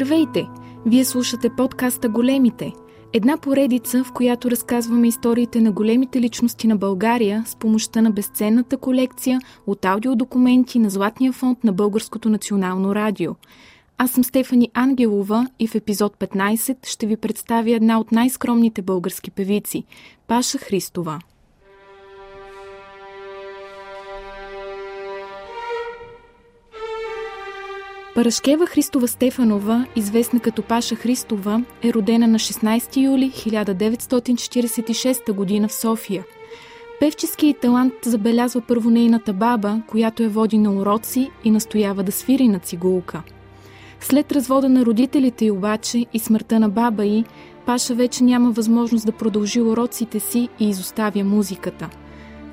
Здравейте! Вие слушате подкаста Големите. Една поредица, в която разказваме историите на големите личности на България с помощта на безценната колекция от аудиодокументи на Златния фонд на Българското национално радио. Аз съм Стефани Ангелова и в епизод 15 ще ви представя една от най-скромните български певици – Паша Христова. Парашкева Христова Стефанова, известна като Паша Христова, е родена на 16 юли 1946 г. в София. Певческият талант забелязва първо нейната баба, която я води на уроци и настоява да свири на цигулка. След развода на родителите й обаче и смъртта на баба й, Паша вече няма възможност да продължи уроците си и изоставя музиката –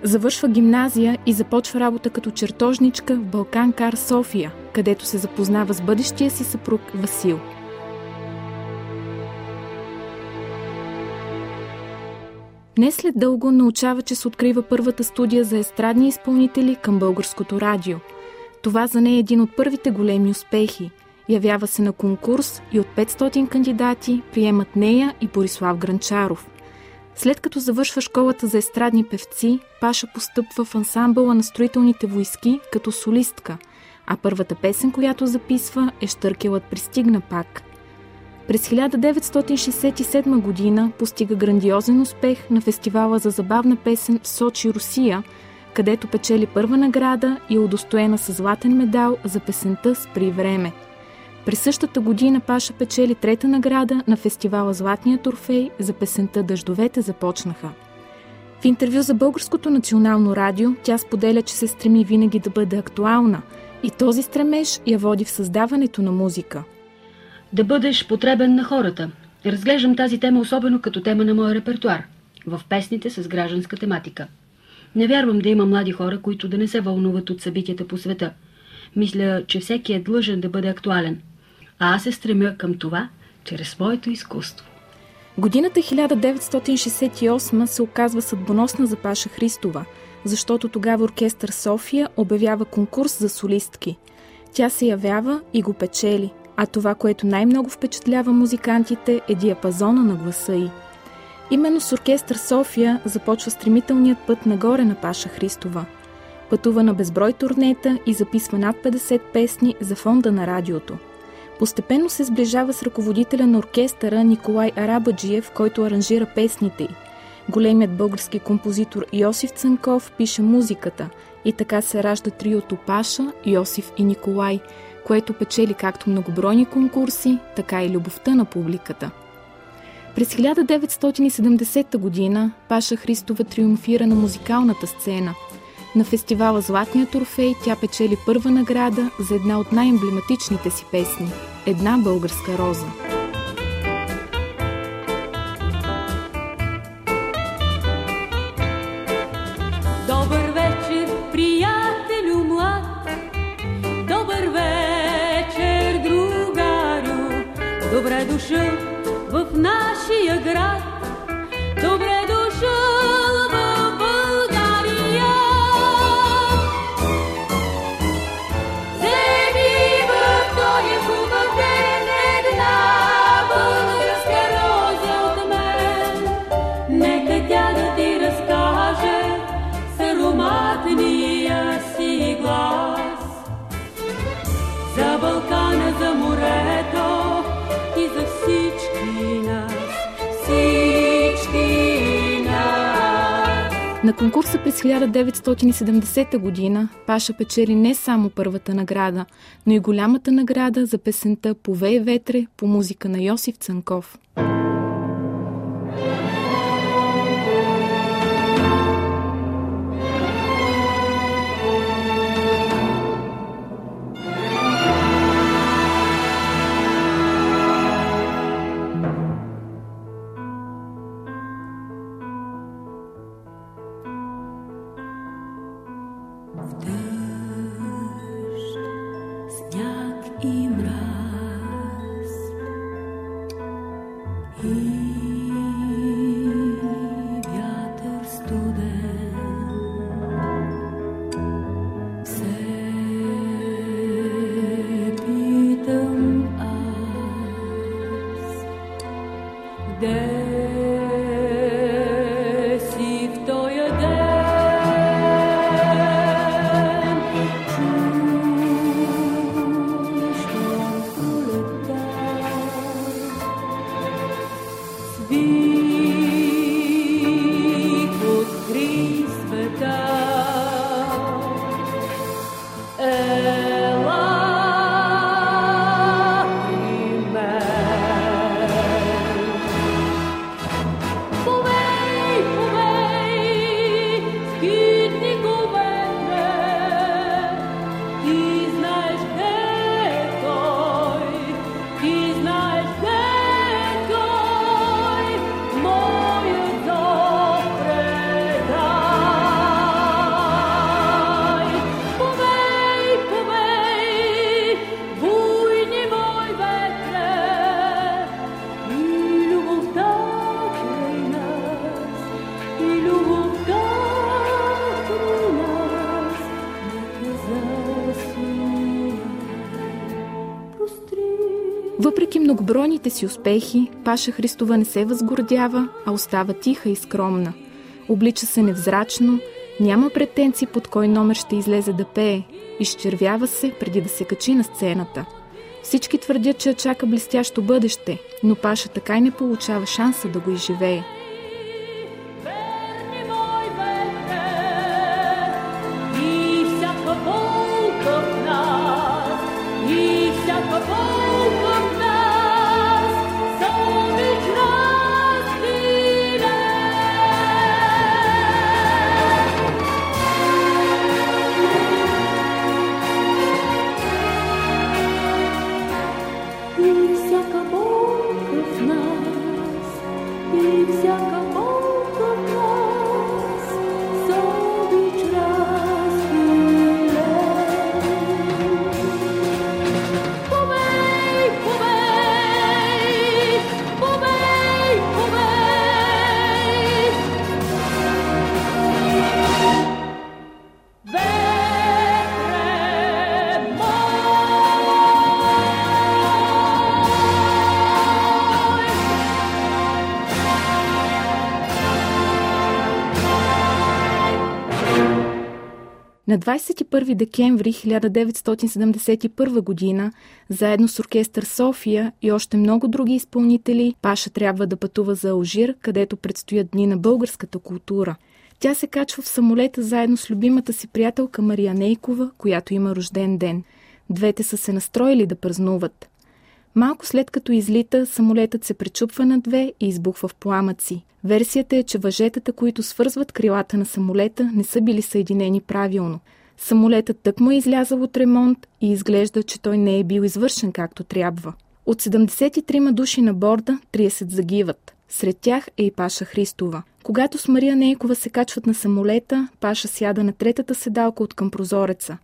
Завършва гимназия и започва работа като чертожничка в Балкан Кар София, където се запознава с бъдещия си съпруг Васил. Не след дълго научава, че се открива първата студия за естрадни изпълнители към българското радио. Това за нея е един от първите големи успехи. Явява се на конкурс и от 500 кандидати приемат нея и Борислав Гранчаров – след като завършва школата за естрадни певци, Паша постъпва в ансамбъла на строителните войски като солистка, а първата песен, която записва е Штъркелът пристигна пак. През 1967 година постига грандиозен успех на фестивала за забавна песен в Сочи, Русия, където печели първа награда и е удостоена с златен медал за песента «Спри време». През същата година Паша печели трета награда на фестивала Златния Турфей за песента «Дъждовете започнаха». В интервю за Българското национално радио тя споделя, че се стреми винаги да бъде актуална и този стремеж я води в създаването на музика. Да бъдеш потребен на хората. Разглеждам тази тема особено като тема на моя репертуар, в песните с гражданска тематика. Не вярвам да има млади хора, които да не се вълнуват от събитията по света. Мисля, че всеки е длъжен да бъде актуален – а аз се стремя към това чрез моето изкуство. Годината 1968 се оказва съдбоносна за Паша Христова, защото тогава оркестър София обявява конкурс за солистки. Тя се явява и го печели, а това, което най-много впечатлява музикантите е диапазона на гласа й. Именно с оркестър София започва стремителният път нагоре на Паша Христова. Пътува на безброй турнета и записва над 50 песни за фонда на радиото – Постепенно се сближава с ръководителя на оркестъра Николай Арабаджиев, който аранжира песните й. Големият български композитор Йосиф Цанков пише музиката и така се ражда триото Паша, Йосиф и Николай, което печели както многобройни конкурси, така и любовта на публиката. През 1970 година Паша Христова триумфира на музикалната сцена – на фестивала Златния Турфей тя печели първа награда за една от най-емблематичните си песни – Една българска роза. же вы в нашій грати. На конкурса през 1970 година Паша печели не само първата награда, но и голямата награда за песента «Повей ветре» по музика на Йосиф Цанков. there Въпреки многобройните си успехи, Паша Христова не се възгордява, а остава тиха и скромна. Облича се невзрачно, няма претенции под кой номер ще излезе да пее, изчервява се преди да се качи на сцената. Всички твърдят, че чака блестящо бъдеще, но Паша така и не получава шанса да го изживее – На 21 декември 1971 година, заедно с оркестър София и още много други изпълнители, Паша трябва да пътува за Алжир, където предстоят дни на българската култура. Тя се качва в самолета заедно с любимата си приятелка Мария Нейкова, която има рожден ден. Двете са се настроили да празнуват. Малко след като излита, самолетът се пречупва на две и избухва в пламъци. Версията е, че въжетата, които свързват крилата на самолета, не са били съединени правилно. Самолетът тък му е излязъл от ремонт и изглежда, че той не е бил извършен както трябва. От 73 души на борда, 30 загиват. Сред тях е и Паша Христова. Когато с Мария Нейкова се качват на самолета, Паша сяда на третата седалка от към прозореца.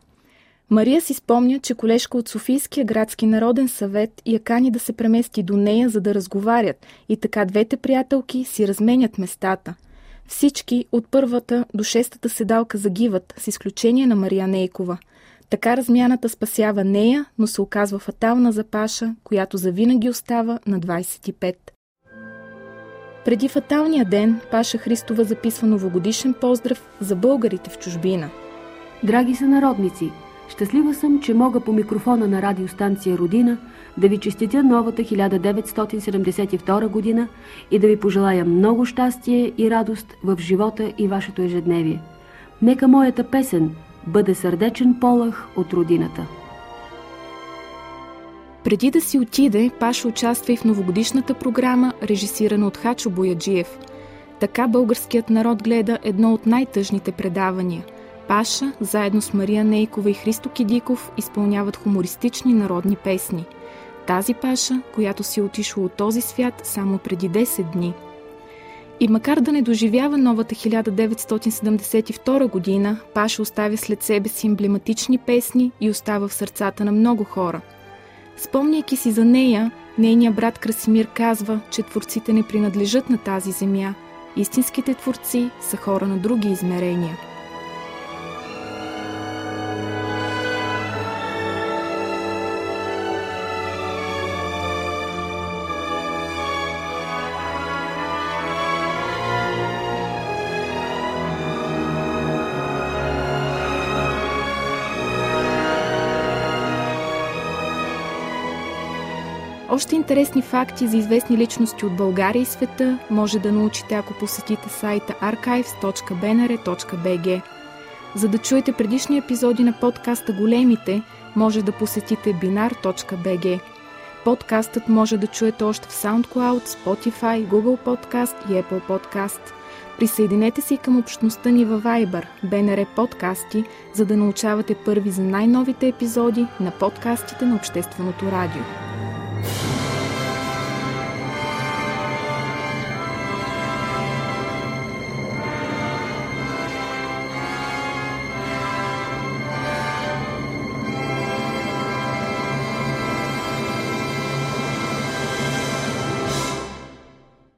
Мария си спомня, че колежка от Софийския градски народен съвет я кани да се премести до нея, за да разговарят и така двете приятелки си разменят местата. Всички от първата до шестата седалка загиват, с изключение на Мария Нейкова. Така размяната спасява нея, но се оказва фатална за Паша, която завинаги остава на 25. Преди фаталния ден Паша Христова записва новогодишен поздрав за българите в чужбина. Драги са народници, Щастлива съм, че мога по микрофона на радиостанция Родина да ви честитя новата 1972 година и да ви пожелая много щастие и радост в живота и вашето ежедневие. Нека моята песен бъде сърдечен полах от родината. Преди да си отиде, Паша участва и в новогодишната програма, режисирана от Хачо Бояджиев. Така българският народ гледа едно от най-тъжните предавания – Паша, заедно с Мария Нейкова и Христо Кидиков, изпълняват хумористични народни песни. Тази Паша, която си е отишла от този свят само преди 10 дни. И макар да не доживява новата 1972 година, Паша оставя след себе си емблематични песни и остава в сърцата на много хора. Спомняйки си за нея, нейният брат Красимир казва, че творците не принадлежат на тази земя. Истинските творци са хора на други измерения – Още интересни факти за известни личности от България и света може да научите, ако посетите сайта archives.bnr.bg. За да чуете предишни епизоди на подкаста Големите, може да посетите binar.bg. Подкастът може да чуете още в SoundCloud, Spotify, Google Podcast и Apple Podcast. Присъединете се към общността ни във Viber, BNR Подкасти, за да научавате първи за най-новите епизоди на подкастите на Общественото радио.